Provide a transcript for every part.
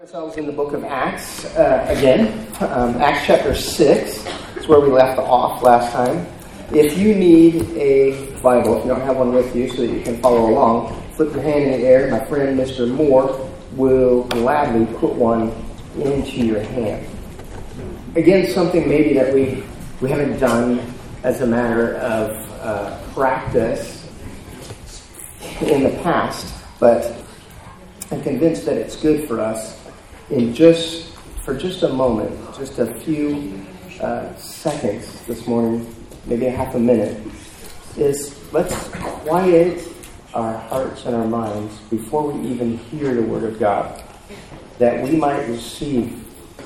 ourselves in the book of Acts uh, again. Um, Acts chapter 6 is where we left off last time. If you need a Bible, if you don't have one with you so that you can follow along, flip your hand in the air. My friend Mr. Moore will gladly put one into your hand. Again, something maybe that we, we haven't done as a matter of uh, practice in the past, but I'm convinced that it's good for us in just for just a moment, just a few uh, seconds this morning, maybe a half a minute, is let's quiet our hearts and our minds before we even hear the Word of God, that we might receive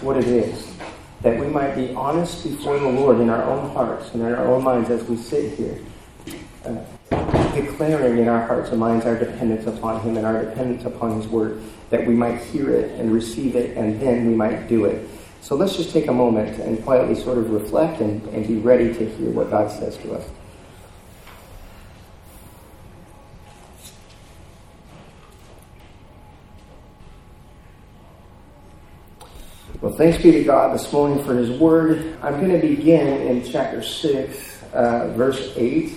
what it is, that we might be honest before the Lord in our own hearts and in our own minds as we sit here. Uh, declaring in our hearts and minds our dependence upon Him and our dependence upon His Word, that we might hear it and receive it, and then we might do it. So let's just take a moment and quietly sort of reflect and, and be ready to hear what God says to us. Well, thanks be to God this morning for His Word. I'm going to begin in chapter 6, uh, verse 8,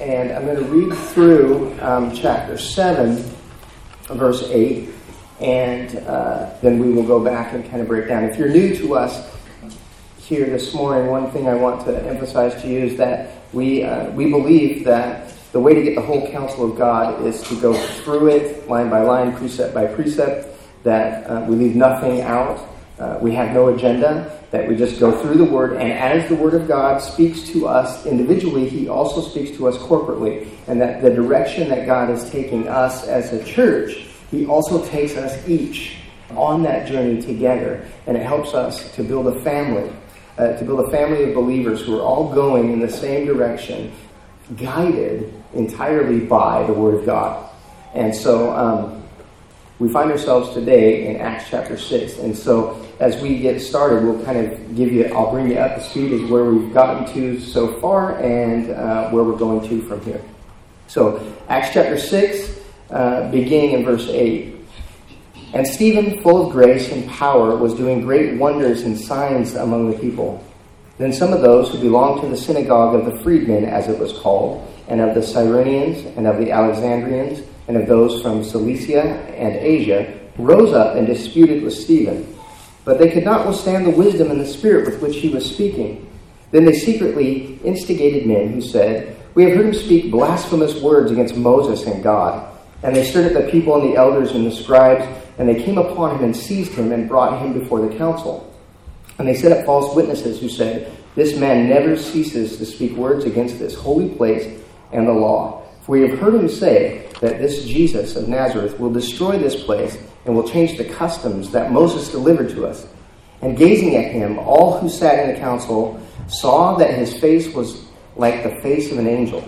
and I'm going to read through um, chapter 7, verse 8, and uh, then we will go back and kind of break down. If you're new to us here this morning, one thing I want to emphasize to you is that we, uh, we believe that the way to get the whole counsel of God is to go through it line by line, precept by precept, that uh, we leave nothing out. Uh, we have no agenda, that we just go through the Word, and as the Word of God speaks to us individually, He also speaks to us corporately. And that the direction that God is taking us as a church, He also takes us each on that journey together. And it helps us to build a family, uh, to build a family of believers who are all going in the same direction, guided entirely by the Word of God. And so, um, we find ourselves today in Acts chapter 6. And so, as we get started, we'll kind of give you, I'll bring you up to speed as where we've gotten to so far and uh, where we're going to from here. So, Acts chapter 6, uh, beginning in verse 8. And Stephen, full of grace and power, was doing great wonders and signs among the people. Then some of those who belonged to the synagogue of the freedmen, as it was called, and of the Cyrenians, and of the Alexandrians, and of those from Cilicia and Asia, rose up and disputed with Stephen. But they could not withstand the wisdom and the spirit with which he was speaking. Then they secretly instigated men who said, We have heard him speak blasphemous words against Moses and God. And they stirred up the people and the elders and the scribes, and they came upon him and seized him and brought him before the council. And they set up false witnesses who said, This man never ceases to speak words against this holy place and the law. For we have heard him say that this Jesus of Nazareth will destroy this place and will change the customs that Moses delivered to us. And gazing at him, all who sat in the council saw that his face was like the face of an angel.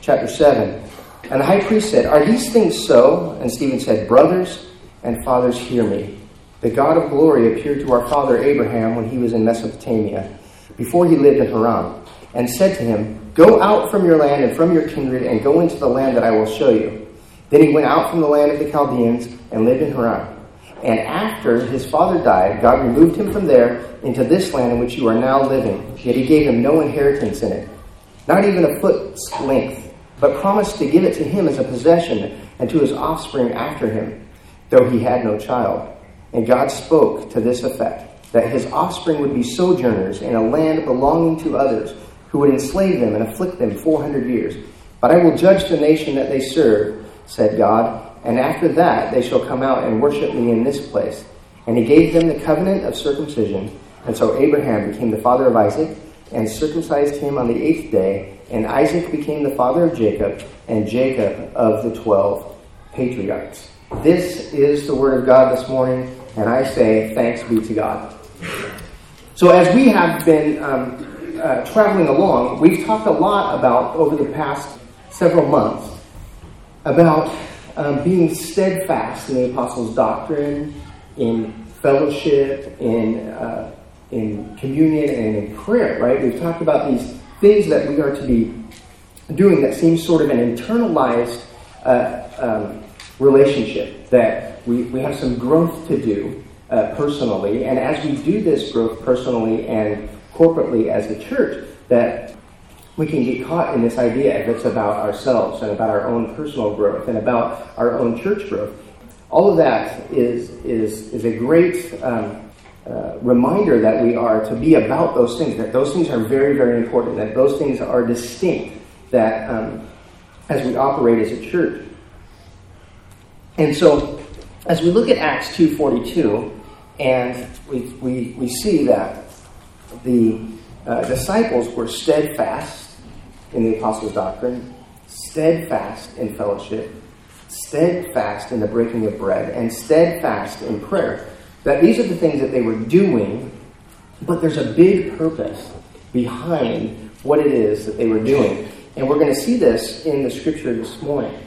Chapter 7. And the high priest said, Are these things so? And Stephen said, Brothers and fathers, hear me. The God of glory appeared to our father Abraham when he was in Mesopotamia, before he lived in Haran, and said to him, Go out from your land and from your kindred and go into the land that I will show you. Then he went out from the land of the Chaldeans and lived in Haran. And after his father died, God removed him from there into this land in which you are now living. Yet he gave him no inheritance in it, not even a foot's length, but promised to give it to him as a possession and to his offspring after him, though he had no child. And God spoke to this effect that his offspring would be sojourners in a land belonging to others who would enslave them and afflict them 400 years. But I will judge the nation that they serve, said God, and after that they shall come out and worship me in this place. And he gave them the covenant of circumcision. And so Abraham became the father of Isaac, and circumcised him on the eighth day. And Isaac became the father of Jacob, and Jacob of the twelve patriarchs. This is the word of God this morning, and I say thanks be to God. So, as we have been um, uh, traveling along, we've talked a lot about, over the past several months, about um, being steadfast in the apostles' doctrine, in fellowship, in, uh, in communion, and in prayer, right? We've talked about these things that we are to be doing that seems sort of an internalized uh, um, relationship, that we, we have some growth to do uh, personally, and as we do this growth personally and corporately as a church, that we can get caught in this idea if it's about ourselves and about our own personal growth and about our own church growth. All of that is, is, is a great um, uh, reminder that we are to be about those things, that those things are very, very important, that those things are distinct, that um, as we operate as a church. And so, as we look at Acts 2.42, and we, we, we see that the uh, disciples were steadfast in the apostles' doctrine, steadfast in fellowship, steadfast in the breaking of bread, and steadfast in prayer. That these are the things that they were doing, but there's a big purpose behind what it is that they were doing. And we're going to see this in the scripture this morning.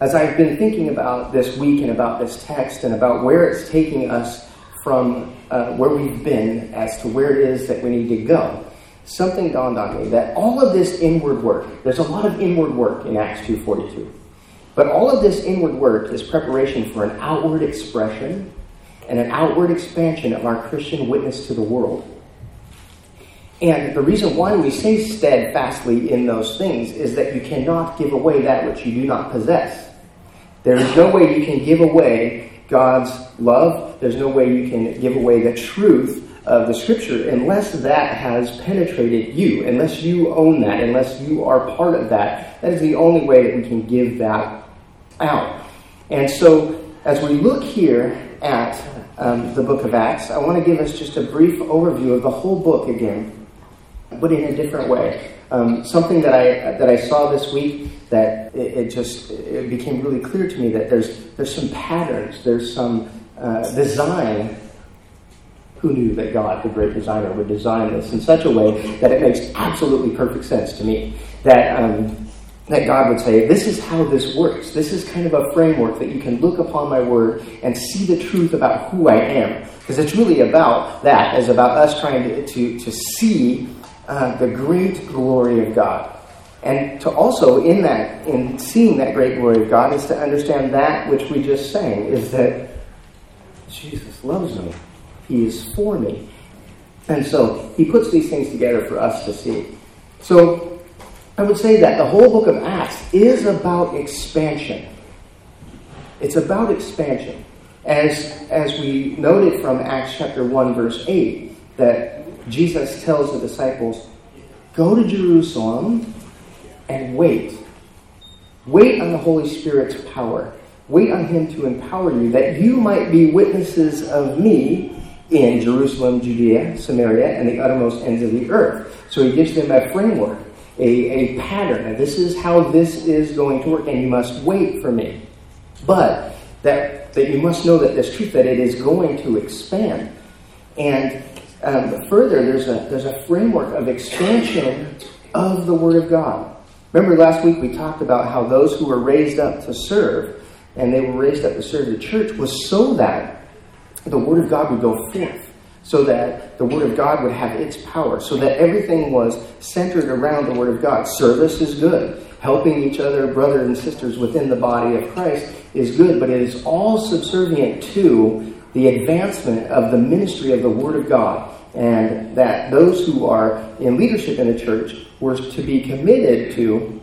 As I've been thinking about this week and about this text and about where it's taking us from uh, where we've been as to where it is that we need to go, something dawned on me that all of this inward work, there's a lot of inward work in Acts 2.42. But all of this inward work is preparation for an outward expression and an outward expansion of our Christian witness to the world. And the reason why we say steadfastly in those things is that you cannot give away that which you do not possess. There is no way you can give away God's love. There's no way you can give away the truth of the scripture unless that has penetrated you, unless you own that, unless you are part of that. That is the only way that we can give that out. And so, as we look here at um, the book of Acts, I want to give us just a brief overview of the whole book again but in a different way. Um, something that I that I saw this week that it, it, just it became really clear to me that there's there's some patterns, there's some uh, design. Who knew that God, the great designer, would design this in such a way that it makes absolutely perfect sense to me? That um, that God would say, This is how this works. This is kind of a framework that you can look upon my word and see the truth about who I am. Because it's really about that, as about us trying to, to, to see uh, the great glory of God. And to also, in that, in seeing that great glory of God, is to understand that which we just sang, is that Jesus loves me. He is for me. And so he puts these things together for us to see. So I would say that the whole book of Acts is about expansion. It's about expansion. As, as we noted from Acts chapter 1, verse 8, that Jesus tells the disciples, Go to Jerusalem and wait. Wait on the Holy Spirit's power. Wait on Him to empower you, that you might be witnesses of me in Jerusalem, Judea, Samaria, and the uttermost ends of the earth. So He gives them a framework, a, a pattern. This is how this is going to work, and you must wait for me. But that, that you must know that this truth, that it is going to expand. And um, further, there's a, there's a framework of expansion of the Word of God. Remember last week we talked about how those who were raised up to serve, and they were raised up to serve the church, was so that the Word of God would go forth, so that the Word of God would have its power, so that everything was centered around the Word of God. Service is good. Helping each other, brothers and sisters within the body of Christ, is good, but it is all subservient to the advancement of the ministry of the Word of God, and that those who are in leadership in the church were to be committed to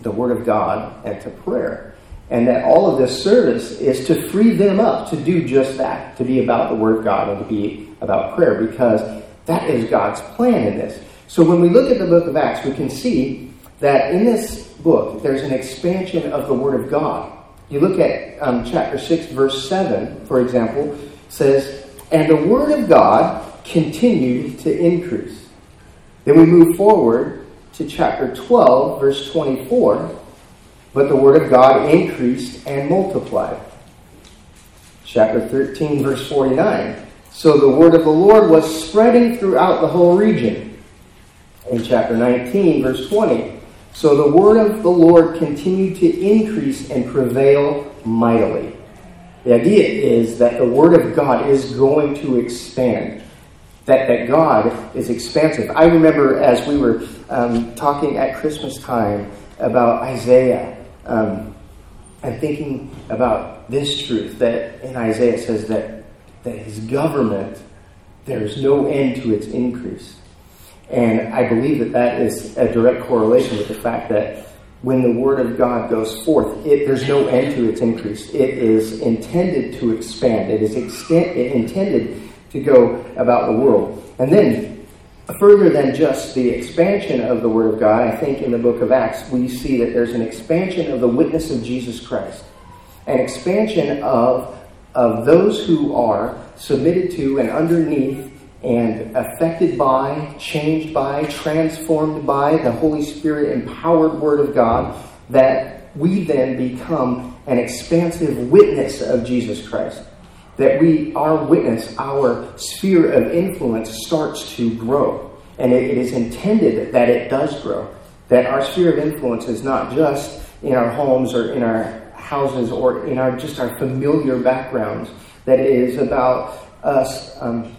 the Word of God and to prayer. And that all of this service is to free them up to do just that, to be about the Word of God and to be about prayer, because that is God's plan in this. So when we look at the book of Acts, we can see that in this book, there's an expansion of the Word of God. You look at um, chapter 6, verse 7, for example, says, And the word of God continued to increase. Then we move forward to chapter 12, verse 24. But the word of God increased and multiplied. Chapter 13, verse 49. So the word of the Lord was spreading throughout the whole region. In chapter 19, verse 20. So the word of the Lord continued to increase and prevail mightily. The idea is that the word of God is going to expand. That, that God is expansive. I remember as we were um, talking at Christmas time about Isaiah um, and thinking about this truth that in Isaiah says that that his government, there's no end to its increase. And I believe that that is a direct correlation with the fact that when the Word of God goes forth, it, there's no end to its increase. It is intended to expand. It is it intended to go about the world. And then, further than just the expansion of the Word of God, I think in the book of Acts, we see that there's an expansion of the witness of Jesus Christ, an expansion of, of those who are submitted to and underneath and affected by, changed by, transformed by the Holy Spirit empowered Word of God, that we then become an expansive witness of Jesus Christ. That we, our witness, our sphere of influence starts to grow. And it, it is intended that it does grow. That our sphere of influence is not just in our homes or in our houses or in our just our familiar backgrounds. That it is about us um,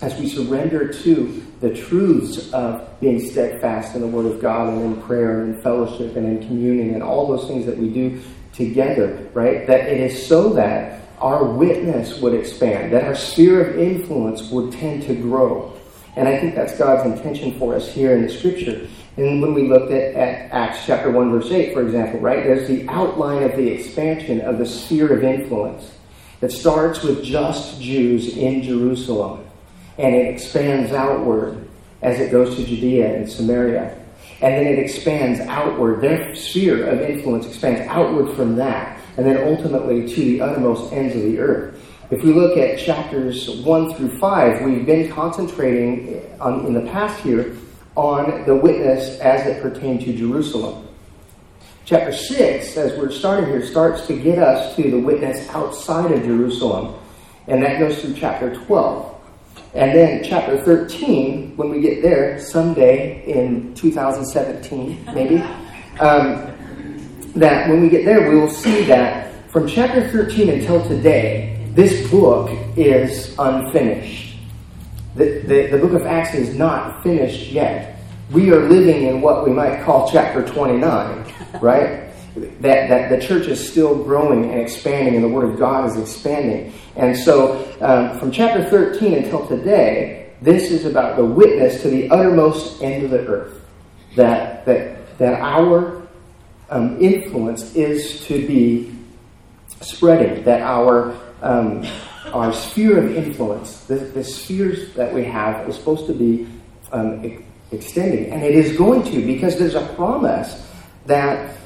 as we surrender to the truths of being steadfast in the Word of God and in prayer and in fellowship and in communion and all those things that we do together, right? That it is so that our witness would expand, that our sphere of influence would tend to grow. And I think that's God's intention for us here in the Scripture. And when we looked at, at Acts chapter 1, verse 8, for example, right, there's the outline of the expansion of the sphere of influence that starts with just Jews in Jerusalem and it expands outward as it goes to Judea and Samaria. And then it expands outward. Their sphere of influence expands outward from that, and then ultimately to the uttermost ends of the earth. If we look at chapters 1 through 5, we've been concentrating on, in the past here on the witness as it pertained to Jerusalem. Chapter 6, as we're starting here, starts to get us to the witness outside of Jerusalem, and that goes through chapter 12. And then chapter 13, when we get there someday in 2017, maybe, um, that when we get there, we will see that from chapter 13 until today, this book is unfinished. The, the, the book of Acts is not finished yet. We are living in what we might call chapter 29, right? that, that the church is still growing and expanding, and the Word of God is expanding. And so, um, from chapter 13 until today, this is about the witness to the uttermost end of the earth. That, that, that our um, influence is to be spreading, that our, um, our sphere of influence, the, the spheres that we have, is supposed to be um, extending. And it is going to, because there's a promise that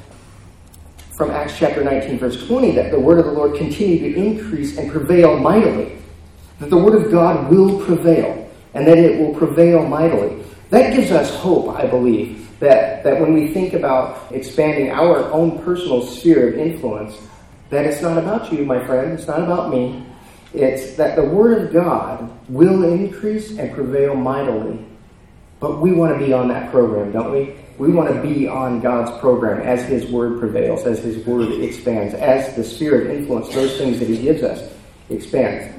from Acts chapter 19, verse 20, that the word of the Lord continue to increase and prevail mightily. That the word of God will prevail, and that it will prevail mightily. That gives us hope, I believe, that, that when we think about expanding our own personal sphere of influence, that it's not about you, my friend, it's not about me. It's that the Word of God will increase and prevail mightily. But we want to be on that program, don't we? We want to be on God's program as His Word prevails, as His Word expands, as the sphere of influence, those things that He gives us, expands.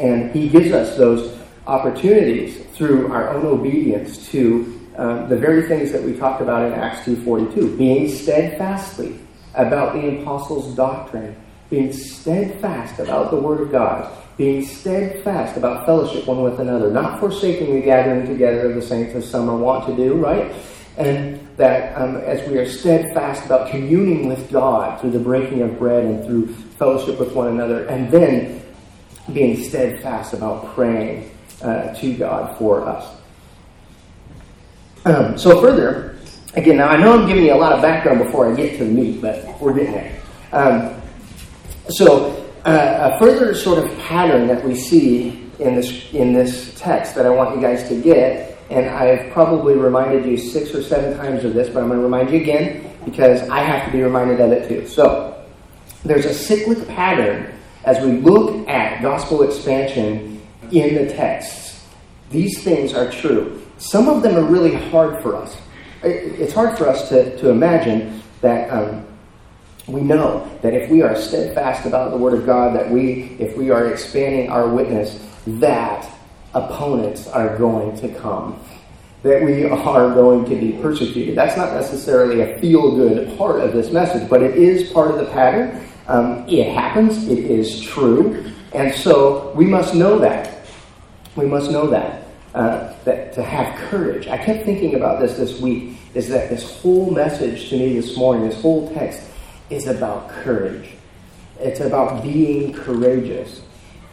And He gives us those opportunities through our own obedience to uh, the very things that we talked about in Acts 2.42, being steadfastly about the apostles' doctrine, being steadfast about the Word of God, being steadfast about fellowship one with another, not forsaking the gathering together of the saints as some are wont to do, right? and that um, as we are steadfast about communing with God through the breaking of bread and through fellowship with one another, and then being steadfast about praying uh, to God for us. Um, so, further, again, now I know I'm giving you a lot of background before I get to the meat, but we're getting there. Um, so, uh, a further sort of pattern that we see in this in this text that I want you guys to get and I've probably reminded you six or seven times of this, but I'm going to remind you again because I have to be reminded of it too. So, there's a cyclic pattern as we look at gospel expansion in the texts. These things are true. Some of them are really hard for us. It's hard for us to, to imagine that um, we know that if we are steadfast about the Word of God, that we, if we are expanding our witness, that opponents are going to come, that we are going to be persecuted. That's not necessarily a feel good part of this message, but it is part of the pattern. Um, it happens, it is true. And so we must know that. We must know that. Uh, that to have courage. I kept thinking about this this week. Is that this whole message to me this morning, this whole text, is about courage. It's about being courageous,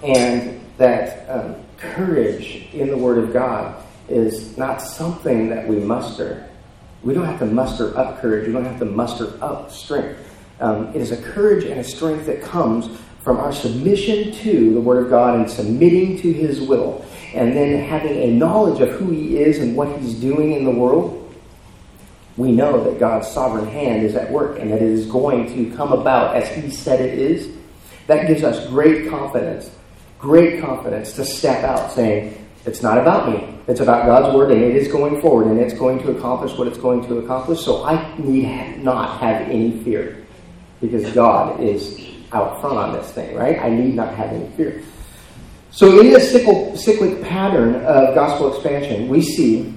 and that um, courage in the Word of God is not something that we muster. We don't have to muster up courage. We don't have to muster up strength. Um, it is a courage and a strength that comes from our submission to the Word of God and submitting to His will, and then having a knowledge of who He is and what He's doing in the world. We know that God's sovereign hand is at work and that it is going to come about as He said it is. That gives us great confidence, great confidence to step out saying, It's not about me. It's about God's Word and it is going forward and it's going to accomplish what it's going to accomplish. So I need not have any fear because God is out front on this thing, right? I need not have any fear. So, in this cyclic pattern of gospel expansion, we see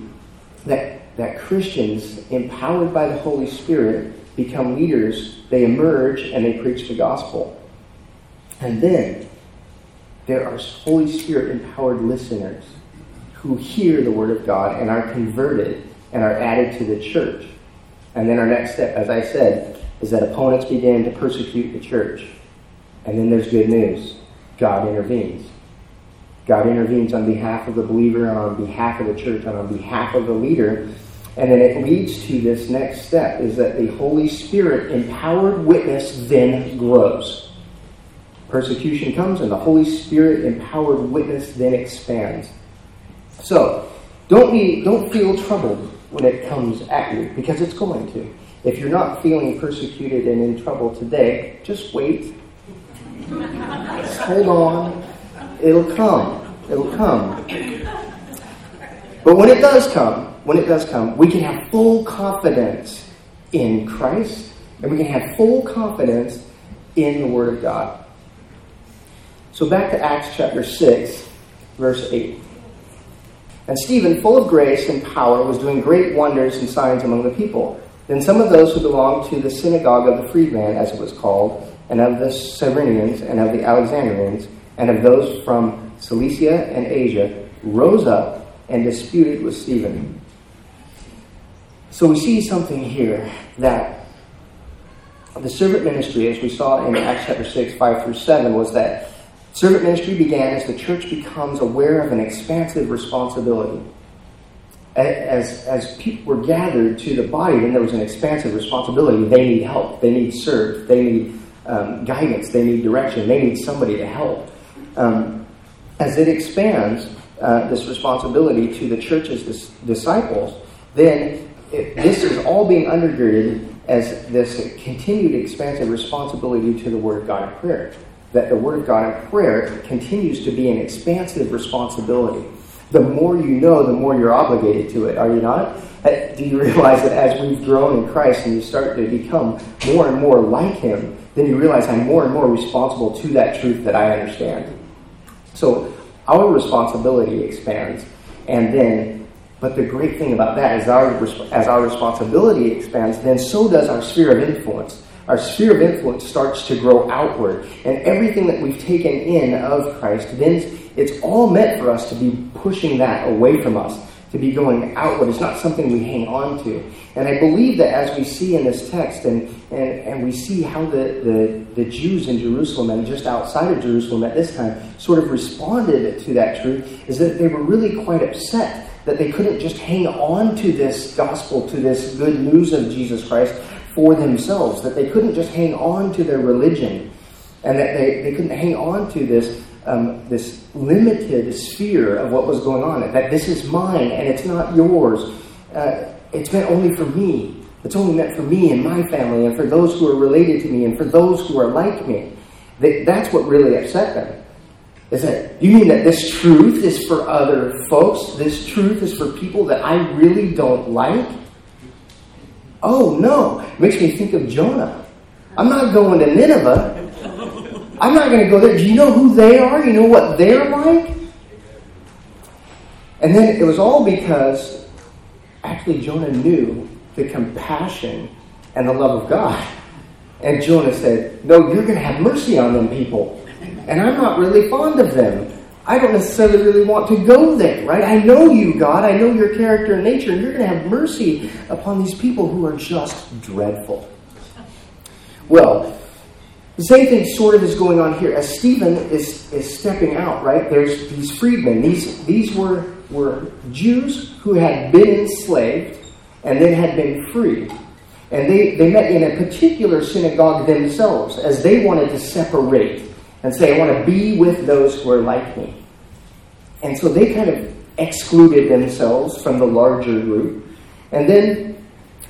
that, that Christians, empowered by the Holy Spirit, become leaders, they emerge, and they preach the gospel. And then there are Holy Spirit empowered listeners who hear the Word of God and are converted and are added to the church. And then our next step, as I said, is that opponents begin to persecute the church. And then there's good news God intervenes. God intervenes on behalf of the believer and on behalf of the church and on behalf of the leader. And then it leads to this next step is that the Holy Spirit empowered witness then grows. Persecution comes and the Holy Spirit empowered witness then expands. So, don't be don't feel troubled when it comes at you because it's going to. If you're not feeling persecuted and in trouble today, just wait hold on. It'll come. It'll come. But when it does come, when it does come, we can have full confidence in Christ and we can have full confidence in the Word of God. So back to Acts chapter 6, verse 8. And Stephen, full of grace and power, was doing great wonders and signs among the people. Then some of those who belonged to the synagogue of the freedman, as it was called, and of the Cyrenians, and of the Alexandrians, and of those from Cilicia and Asia, rose up and disputed with Stephen. So we see something here that the servant ministry, as we saw in Acts chapter 6, 5 through 7, was that servant ministry began as the church becomes aware of an expansive responsibility. As, as people were gathered to the body, then there was an expansive responsibility. They need help, they need served, they need um, guidance, they need direction, they need somebody to help. Um, as it expands uh, this responsibility to the church's dis- disciples, then it, this is all being undergirded as this continued expansive responsibility to the Word of God in prayer. That the Word of God in prayer continues to be an expansive responsibility. The more you know, the more you're obligated to it, are you not? Uh, do you realize that as we've grown in Christ and you start to become more and more like Him, then you realize I'm more and more responsible to that truth that I understand. So our responsibility expands, and then, but the great thing about that is our as our responsibility expands, then so does our sphere of influence. Our sphere of influence starts to grow outward, and everything that we've taken in of Christ, then it's all meant for us to be pushing that away from us to be going outward. It's not something we hang on to. And I believe that as we see in this text, and, and, and we see how the, the, the Jews in Jerusalem and just outside of Jerusalem at this time sort of responded to that truth, is that they were really quite upset that they couldn't just hang on to this gospel, to this good news of Jesus Christ for themselves, that they couldn't just hang on to their religion, and that they, they couldn't hang on to this um, this limited sphere of what was going on. That this is mine and it's not yours. Uh, it's meant only for me. It's only meant for me and my family and for those who are related to me and for those who are like me. They, that's what really upset them. Is that you mean that this truth is for other folks? This truth is for people that I really don't like? Oh no. Makes me think of Jonah. I'm not going to Nineveh I'm not going to go there. Do you know who they are? You know what they're like? And then it was all because actually Jonah knew the compassion and the love of God. And Jonah said, No, you're going to have mercy on them people. and I'm not really fond of them. I don't necessarily really want to go there, right? I know you, God. I know your character and nature, and you're going to have mercy upon these people who are just dreadful. Well, the same thing sort of is going on here. As Stephen is, is stepping out, right? There's these freedmen. These, these were, were Jews who had been enslaved and then had been freed. And they, they met in a particular synagogue themselves as they wanted to separate and say, I want to be with those who are like me. And so they kind of excluded themselves from the larger group. And then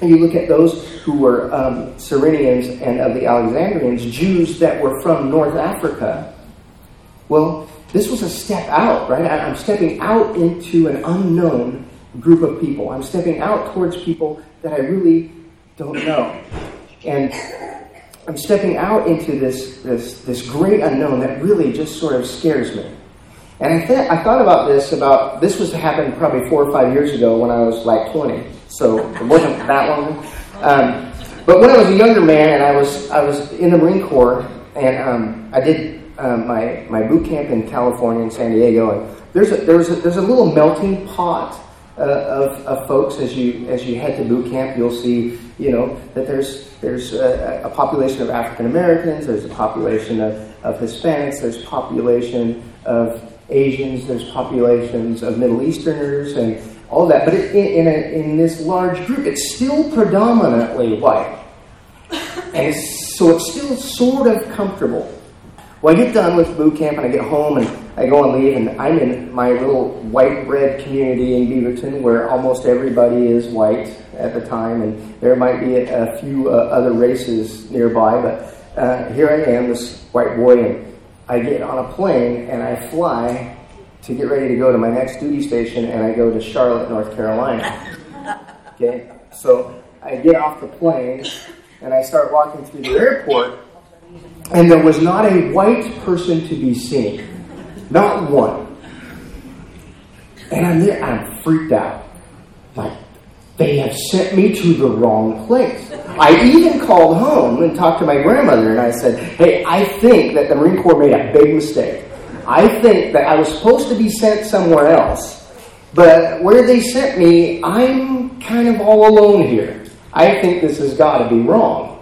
you look at those who were um, Cyrenians and of the Alexandrians, Jews that were from North Africa. Well, this was a step out, right? I'm stepping out into an unknown group of people. I'm stepping out towards people that I really don't know. And I'm stepping out into this, this, this great unknown that really just sort of scares me. And I, th- I thought about this about, this was happened probably four or five years ago when I was like 20. So it wasn't that long. Um, but when I was a younger man and I was, I was in the Marine Corps and um, I did um, my, my boot camp in California in San Diego. And there's a, there's a, there's a little melting pot uh, of, of folks as you as you head to boot camp. You'll see, you know, that there's there's a, a population of African Americans, there's a population of, of Hispanics, there's population of Asians, there's populations of Middle Easterners, and all that. But it, in, in, a, in this large group, it's still predominantly white. And so it's still sort of comfortable. Well, I get done with boot camp and I get home and I go and leave, and I'm in my little white bread community in Beaverton where almost everybody is white at the time, and there might be a, a few uh, other races nearby, but uh, here I am, this white boy, and I get on a plane and I fly to get ready to go to my next duty station, and I go to Charlotte, North Carolina. Okay, so I get off the plane and I start walking through the airport, and there was not a white person to be seen. Not one. And I'm there, I'm freaked out. Like, they have sent me to the wrong place. I even called home and talked to my grandmother, and I said, Hey, I think that the Marine Corps made a big mistake. I think that I was supposed to be sent somewhere else, but where they sent me, I'm kind of all alone here. I think this has got to be wrong.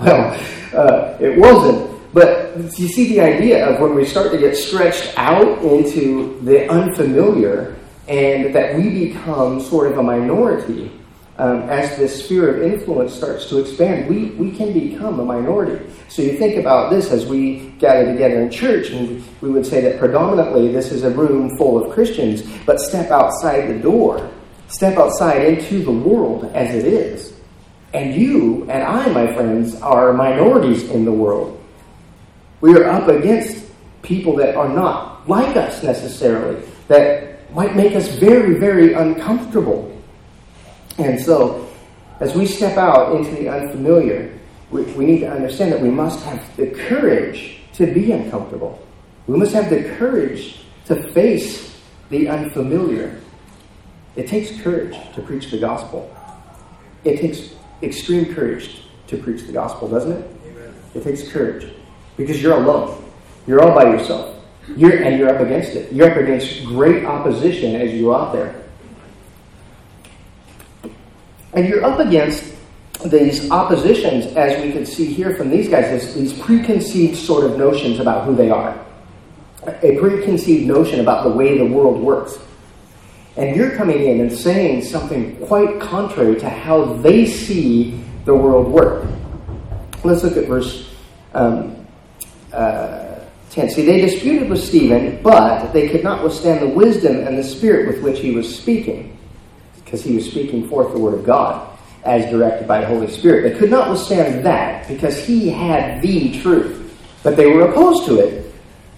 Well, uh, it wasn't. But you see the idea of when we start to get stretched out into the unfamiliar and that we become sort of a minority um, as this sphere of influence starts to expand, we, we can become a minority. So you think about this as we gather together in church, and we would say that predominantly this is a room full of Christians, but step outside the door, step outside into the world as it is. And you and I, my friends, are minorities in the world. We are up against people that are not like us necessarily, that might make us very, very uncomfortable. And so, as we step out into the unfamiliar, we, we need to understand that we must have the courage to be uncomfortable. We must have the courage to face the unfamiliar. It takes courage to preach the gospel. It takes extreme courage to preach the gospel, doesn't it? Amen. It takes courage because you're alone. You're all by yourself. You're, and you're up against it. You're up against great opposition as you go out there. And you're up against these oppositions, as we can see here from these guys, these preconceived sort of notions about who they are. A preconceived notion about the way the world works. And you're coming in and saying something quite contrary to how they see the world work. Let's look at verse um, uh, 10. See, they disputed with Stephen, but they could not withstand the wisdom and the spirit with which he was speaking, because he was speaking forth the word of God as directed by the Holy Spirit. They could not withstand that because he had the truth, but they were opposed to it.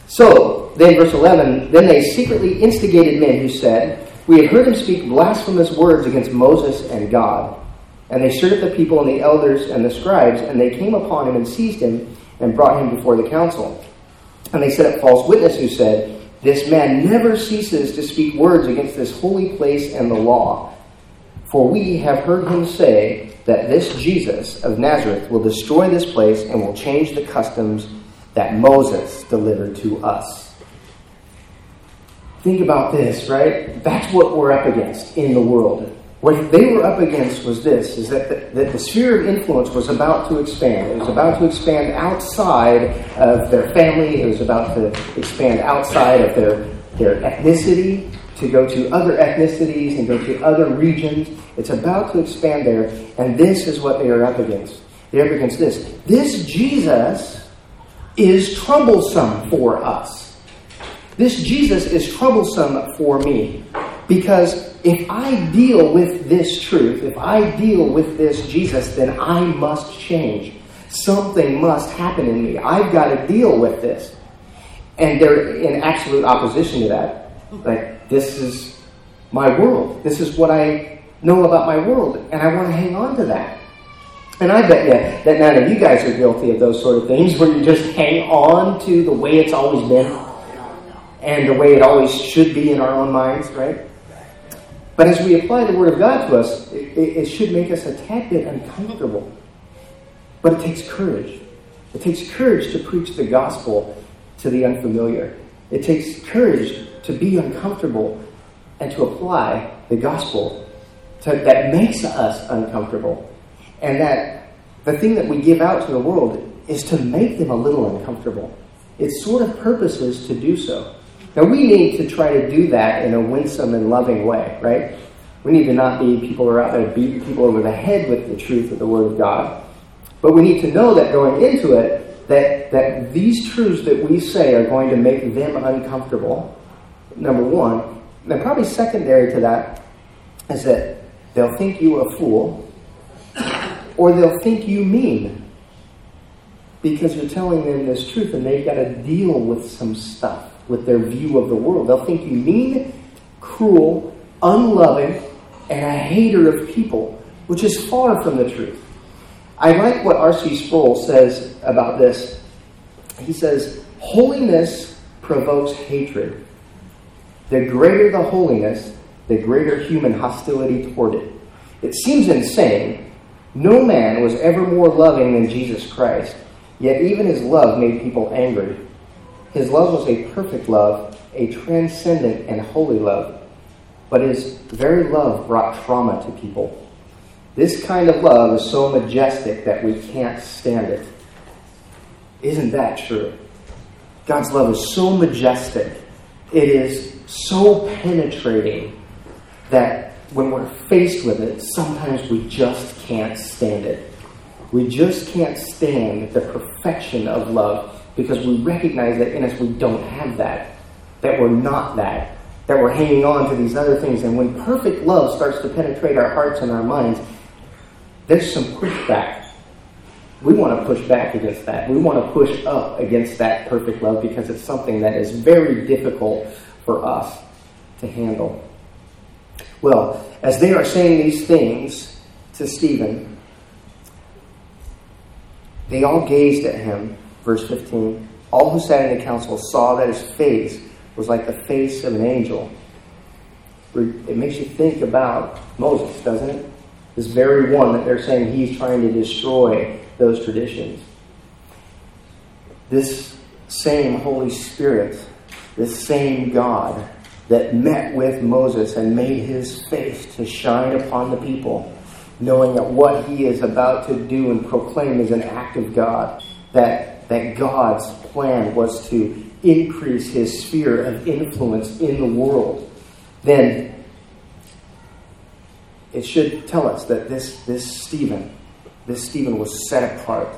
So, then verse 11, then they secretly instigated men who said, We have heard him speak blasphemous words against Moses and God. And they stirred up the people and the elders and the scribes, and they came upon him and seized him and brought him before the council. And they set up false witness who said, This man never ceases to speak words against this holy place and the law. For we have heard him say that this Jesus of Nazareth will destroy this place and will change the customs that Moses delivered to us. Think about this, right? That's what we're up against in the world. What they were up against was this, is that the, that the sphere of influence was about to expand. It was about to expand outside of their family. It was about to expand outside of their, their ethnicity, to go to other ethnicities and go to other regions. It's about to expand there, and this is what they are up against. They're up against this. This Jesus is troublesome for us. This Jesus is troublesome for me. Because if I deal with this truth, if I deal with this Jesus, then I must change. Something must happen in me. I've got to deal with this. And they're in absolute opposition to that. Like, this is my world. This is what I know about my world. And I want to hang on to that. And I bet you that none of you guys are guilty of those sort of things where you just hang on to the way it's always been and the way it always should be in our own minds, right? But as we apply the Word of God to us, it, it should make us a tad bit uncomfortable. But it takes courage. It takes courage to preach the gospel to the unfamiliar. It takes courage to be uncomfortable and to apply the gospel to, that makes us uncomfortable. And that the thing that we give out to the world is to make them a little uncomfortable. Its sort of purpose is to do so. Now, we need to try to do that in a winsome and loving way, right? We need to not be people who are out there beating people over the head with the truth of the Word of God. But we need to know that going into it, that, that these truths that we say are going to make them uncomfortable, number one. And probably secondary to that is that they'll think you a fool, or they'll think you mean because you're telling them this truth and they've got to deal with some stuff with their view of the world. They'll think you mean, cruel, unloving, and a hater of people, which is far from the truth. I like what R.C. Sproul says about this. He says, Holiness provokes hatred. The greater the holiness, the greater human hostility toward it. It seems insane. No man was ever more loving than Jesus Christ, yet even his love made people angry. His love was a perfect love, a transcendent and holy love. But his very love brought trauma to people. This kind of love is so majestic that we can't stand it. Isn't that true? God's love is so majestic. It is so penetrating that when we're faced with it, sometimes we just can't stand it. We just can't stand the perfection of love because we recognize that in us we don't have that, that we're not that, that we're hanging on to these other things. And when perfect love starts to penetrate our hearts and our minds, there's some pushback. We want to push back against that. We want to push up against that perfect love because it's something that is very difficult for us to handle. Well, as they are saying these things to Stephen, they all gazed at him Verse 15 All who sat in the council saw that his face was like the face of an angel. It makes you think about Moses, doesn't it? This very one that they're saying he's trying to destroy those traditions. This same Holy Spirit, this same God that met with Moses and made his face to shine upon the people, knowing that what he is about to do and proclaim is an act of God, that that God's plan was to increase his sphere of influence in the world, then it should tell us that this, this Stephen, this Stephen was set apart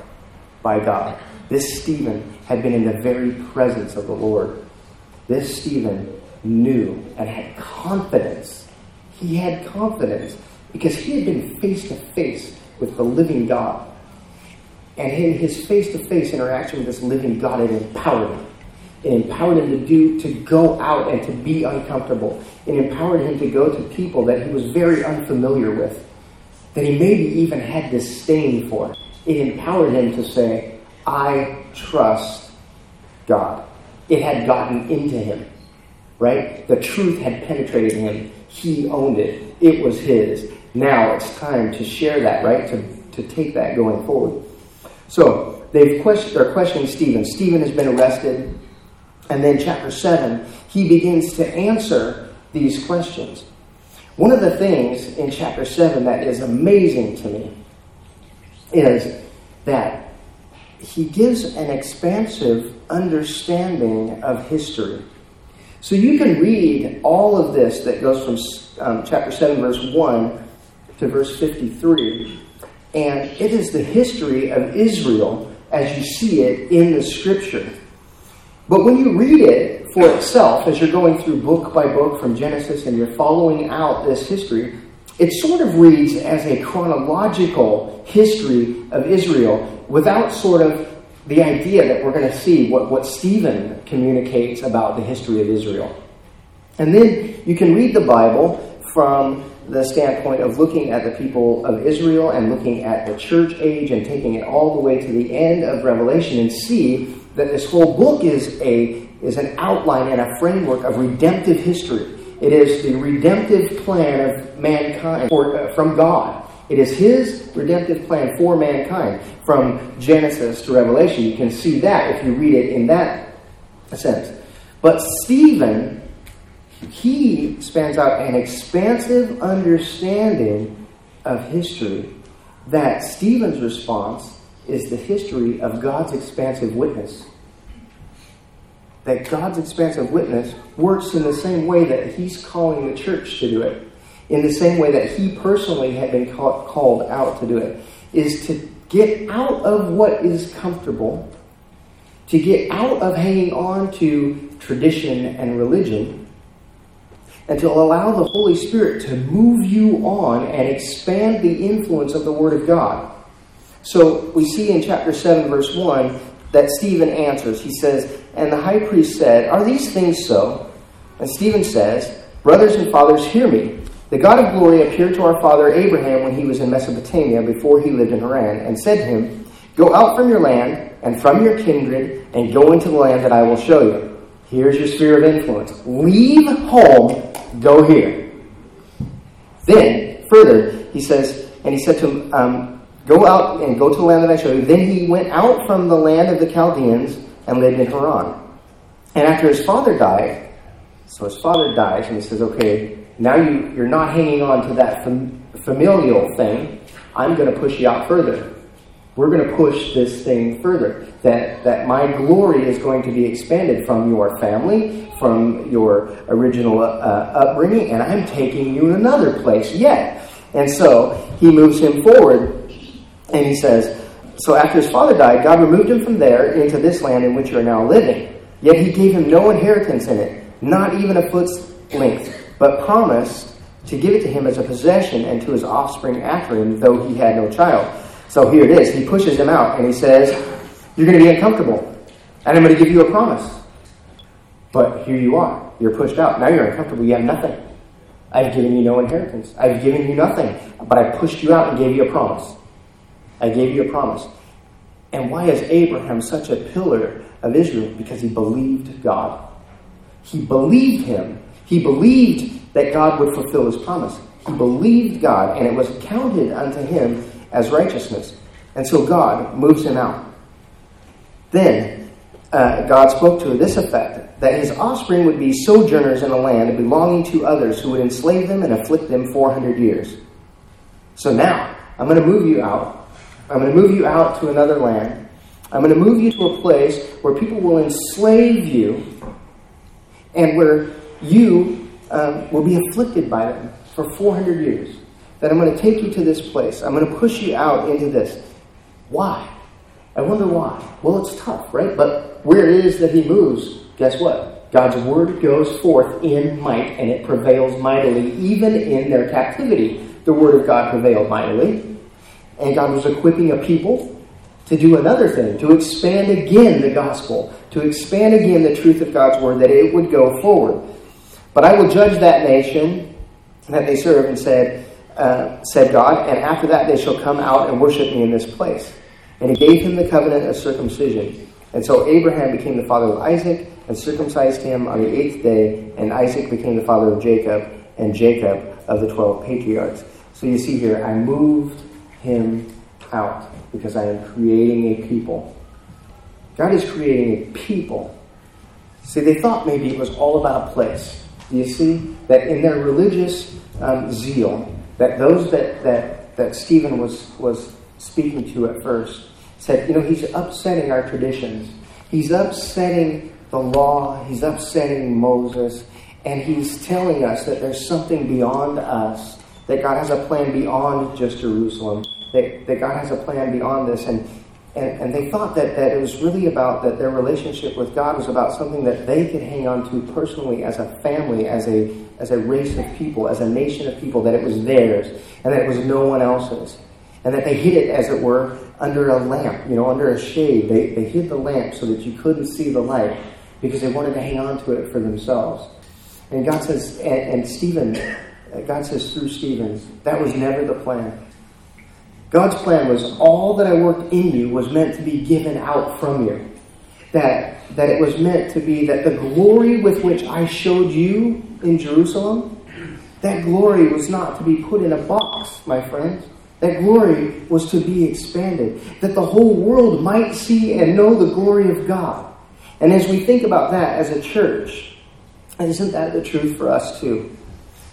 by God. This Stephen had been in the very presence of the Lord. This Stephen knew and had confidence. He had confidence because he had been face to face with the living God. And in his face to face interaction with this living God, it empowered him. It empowered him to do to go out and to be uncomfortable. It empowered him to go to people that he was very unfamiliar with, that he maybe even had disdain for. It empowered him to say, I trust God. It had gotten into him, right? The truth had penetrated him. He owned it. It was his. Now it's time to share that, right? To, to take that going forward. So, they've questioned, they're questioning Stephen. Stephen has been arrested. And then, chapter 7, he begins to answer these questions. One of the things in chapter 7 that is amazing to me is that he gives an expansive understanding of history. So you can read all of this that goes from um, chapter 7, verse 1 to verse 53, and it is the history of Israel as you see it in the scripture. But when you read it for itself, as you're going through book by book from Genesis and you're following out this history, it sort of reads as a chronological history of Israel without sort of the idea that we're going to see what, what Stephen communicates about the history of Israel. And then you can read the Bible from the standpoint of looking at the people of Israel and looking at the church age and taking it all the way to the end of Revelation and see that this whole book is a is an outline and a framework of redemptive history. It is the redemptive plan of mankind for, uh, from God. It is His redemptive plan for mankind from Genesis to Revelation. You can see that if you read it in that sense. But Stephen, he spans out an expansive understanding of history that Stephen's response is the history of God's expansive witness that God's expansive witness works in the same way that He's calling the church to do it, in the same way that He personally had been call, called out to do it, is to get out of what is comfortable, to get out of hanging on to tradition and religion, and to allow the Holy Spirit to move you on and expand the influence of the Word of God. So we see in chapter 7, verse 1, that Stephen answers. He says, And the high priest said, Are these things so? And Stephen says, Brothers and fathers, hear me. The God of glory appeared to our father Abraham when he was in Mesopotamia before he lived in Haran, and said to him, Go out from your land and from your kindred, and go into the land that I will show you. Here's your sphere of influence. Leave home, go here. Then, further, he says, and he said to him, um, Go out and go to the land that I show you. Then he went out from the land of the Chaldeans and lived in Haran. And after his father died, so his father dies, and he says, okay, now you, you're not hanging on to that fam- familial thing. I'm going to push you out further. We're going to push this thing further. That, that my glory is going to be expanded from your family, from your original uh, upbringing, and I'm taking you in another place yet. And so he moves him forward and he says, So after his father died, God removed him from there into this land in which you are now living. Yet he gave him no inheritance in it, not even a foot's length, but promised to give it to him as a possession and to his offspring after him, though he had no child. So here it is. He pushes him out and he says, You're going to be uncomfortable, and I'm going to give you a promise. But here you are. You're pushed out. Now you're uncomfortable. You have nothing. I've given you no inheritance. I've given you nothing. But I pushed you out and gave you a promise. I gave you a promise. And why is Abraham such a pillar of Israel? Because he believed God. He believed him. He believed that God would fulfill his promise. He believed God, and it was counted unto him as righteousness. And so God moves him out. Then uh, God spoke to this effect that his offspring would be sojourners in a land belonging to others who would enslave them and afflict them 400 years. So now, I'm going to move you out I'm going to move you out to another land. I'm going to move you to a place where people will enslave you and where you um, will be afflicted by them for 400 years. That I'm going to take you to this place. I'm going to push you out into this. Why? I wonder why. Well, it's tough, right? But where it is that he moves, guess what? God's word goes forth in might and it prevails mightily, even in their captivity. The word of God prevailed mightily. And God was equipping a people to do another thing, to expand again the gospel, to expand again the truth of God's word, that it would go forward. But I will judge that nation that they serve, and said, uh, said God, and after that they shall come out and worship me in this place. And he gave him the covenant of circumcision. And so Abraham became the father of Isaac and circumcised him on the eighth day, and Isaac became the father of Jacob, and Jacob of the twelve patriarchs. So you see here, I moved him out because I am creating a people God is creating a people. See, they thought maybe it was all about a place. Do you see? That in their religious um, zeal, that those that, that, that Stephen was, was speaking to at first said, you know, he's upsetting our traditions. He's upsetting the law. He's upsetting Moses. And he's telling us that there's something beyond us, that God has a plan beyond just Jerusalem, that, God has a plan beyond this. And, and, and they thought that, that it was really about that their relationship with God was about something that they could hang on to personally as a family, as a, as a race of people, as a nation of people, that it was theirs, and that it was no one else's. And that they hid it, as it were, under a lamp, you know, under a shade. They, they hid the lamp so that you couldn't see the light because they wanted to hang on to it for themselves. And God says, and, and Stephen, God says through Stephen, that was never the plan. God's plan was all that I worked in you was meant to be given out from you. That, that it was meant to be that the glory with which I showed you in Jerusalem, that glory was not to be put in a box, my friends. That glory was to be expanded, that the whole world might see and know the glory of God. And as we think about that as a church, isn't that the truth for us too?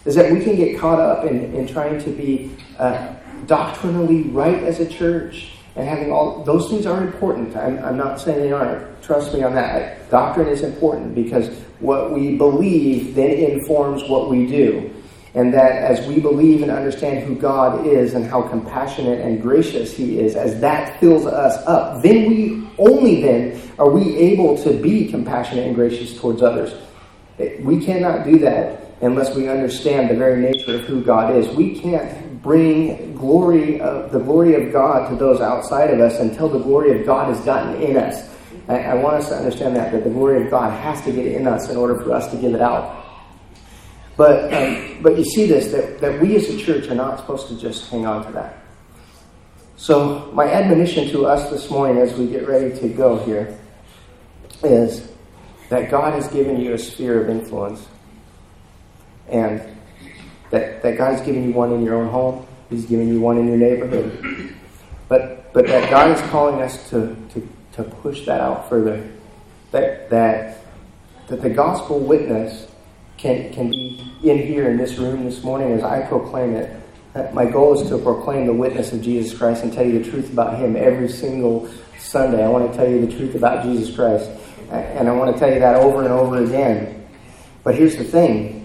Is that we can get caught up in, in trying to be uh, doctrinally right as a church and having all those things are important. I'm, I'm not saying they aren't. Trust me on that. Doctrine is important because what we believe then informs what we do. And that as we believe and understand who God is and how compassionate and gracious He is, as that fills us up, then we, only then, are we able to be compassionate and gracious towards others. We cannot do that unless we understand the very nature of who God is. We can't bring glory of the glory of God to those outside of us until the glory of God has gotten in us. I, I want us to understand that that the glory of God has to get in us in order for us to give it out. But, um, but you see this, that, that we as a church are not supposed to just hang on to that. So, my admonition to us this morning as we get ready to go here is that God has given you a sphere of influence. And that, that God's given you one in your own home, He's given you one in your neighborhood. But, but that God is calling us to, to, to push that out further. That, that, that the gospel witness can, can be in here in this room this morning as I proclaim it. My goal is to proclaim the witness of Jesus Christ and tell you the truth about Him every single Sunday. I want to tell you the truth about Jesus Christ. And I want to tell you that over and over again. But here's the thing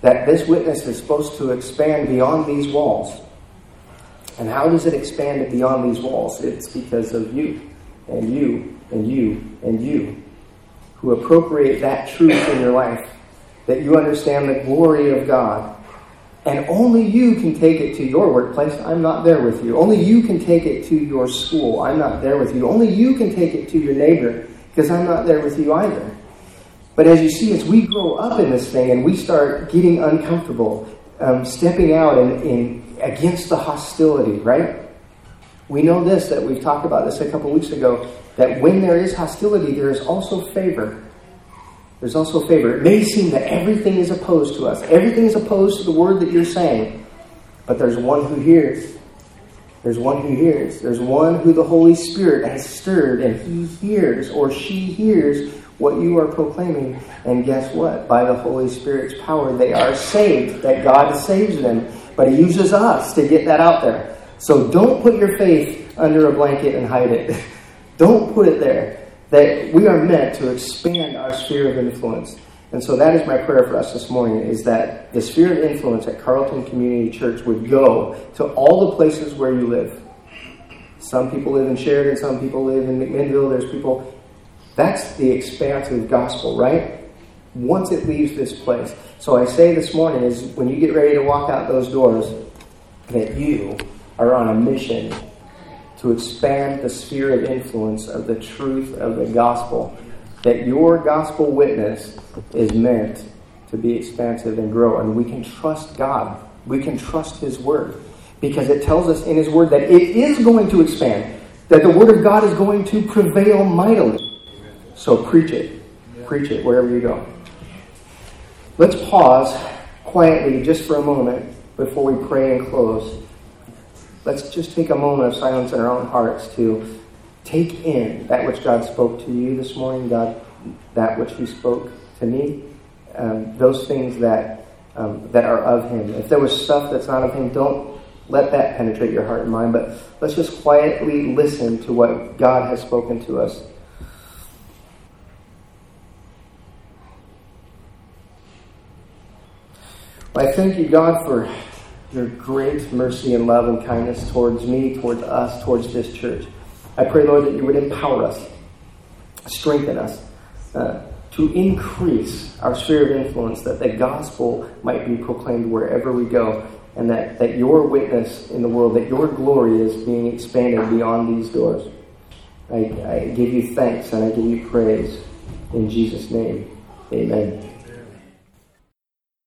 that this witness is supposed to expand beyond these walls. And how does it expand beyond these walls? It's because of you, and you, and you, and you, who appropriate that truth in your life that you understand the glory of God. And only you can take it to your workplace. I'm not there with you. Only you can take it to your school. I'm not there with you. Only you can take it to your neighbor because I'm not there with you either. But as you see, as we grow up in this thing and we start getting uncomfortable, um, stepping out in, in against the hostility, right? We know this that we've talked about this a couple weeks ago that when there is hostility, there is also favor. There's also favor. It may seem that everything is opposed to us, everything is opposed to the word that you're saying, but there's one who hears. There's one who hears. There's one who the Holy Spirit has stirred, and he hears or she hears what you are proclaiming. And guess what? By the Holy Spirit's power, they are saved, that God saves them. But He uses us to get that out there. So don't put your faith under a blanket and hide it. don't put it there that we are meant to expand our sphere of influence. And so that is my prayer for us this morning is that the sphere of influence at Carlton Community Church would go to all the places where you live. Some people live in Sheridan, some people live in McMinnville, there's people. That's the expansive gospel, right? Once it leaves this place. So I say this morning is when you get ready to walk out those doors, that you are on a mission to expand the sphere of influence of the truth of the gospel. That your gospel witness is meant to be expansive and grow. And we can trust God. We can trust His Word. Because it tells us in His Word that it is going to expand, that the Word of God is going to prevail mightily. So preach it. Preach it wherever you go. Let's pause quietly just for a moment before we pray and close let's just take a moment of silence in our own hearts to take in that which God spoke to you this morning, God, that which He spoke to me, um, those things that um, that are of Him. If there was stuff that's not of Him, don't let that penetrate your heart and mind. But let's just quietly listen to what God has spoken to us. I thank you, God, for your great mercy and love and kindness towards me, towards us, towards this church. I pray, Lord, that you would empower us, strengthen us, uh, to increase our sphere of influence, that the gospel might be proclaimed wherever we go, and that, that your witness in the world, that your glory is being expanded beyond these doors. I, I give you thanks and I give you praise. In Jesus' name, amen.